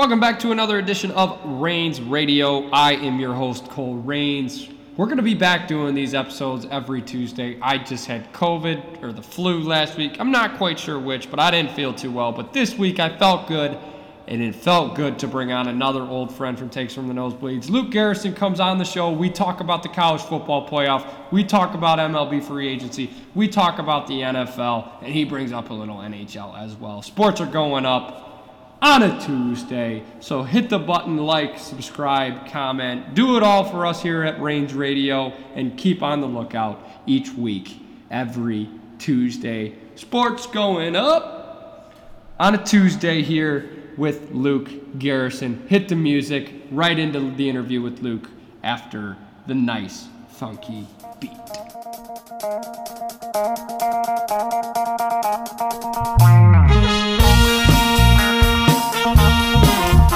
Welcome back to another edition of Raines Radio. I am your host, Cole Raines. We're going to be back doing these episodes every Tuesday. I just had COVID or the flu last week. I'm not quite sure which, but I didn't feel too well. But this week I felt good, and it felt good to bring on another old friend from Takes from the Nosebleeds. Luke Garrison comes on the show. We talk about the college football playoff, we talk about MLB free agency, we talk about the NFL, and he brings up a little NHL as well. Sports are going up on a Tuesday. So hit the button, like, subscribe, comment. Do it all for us here at Raines Radio and keep on the lookout each week, every Tuesday. Sports going up on a Tuesday here with Luke Garrison. Hit the music right into the interview with Luke after the nice, funky beat.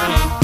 Bye.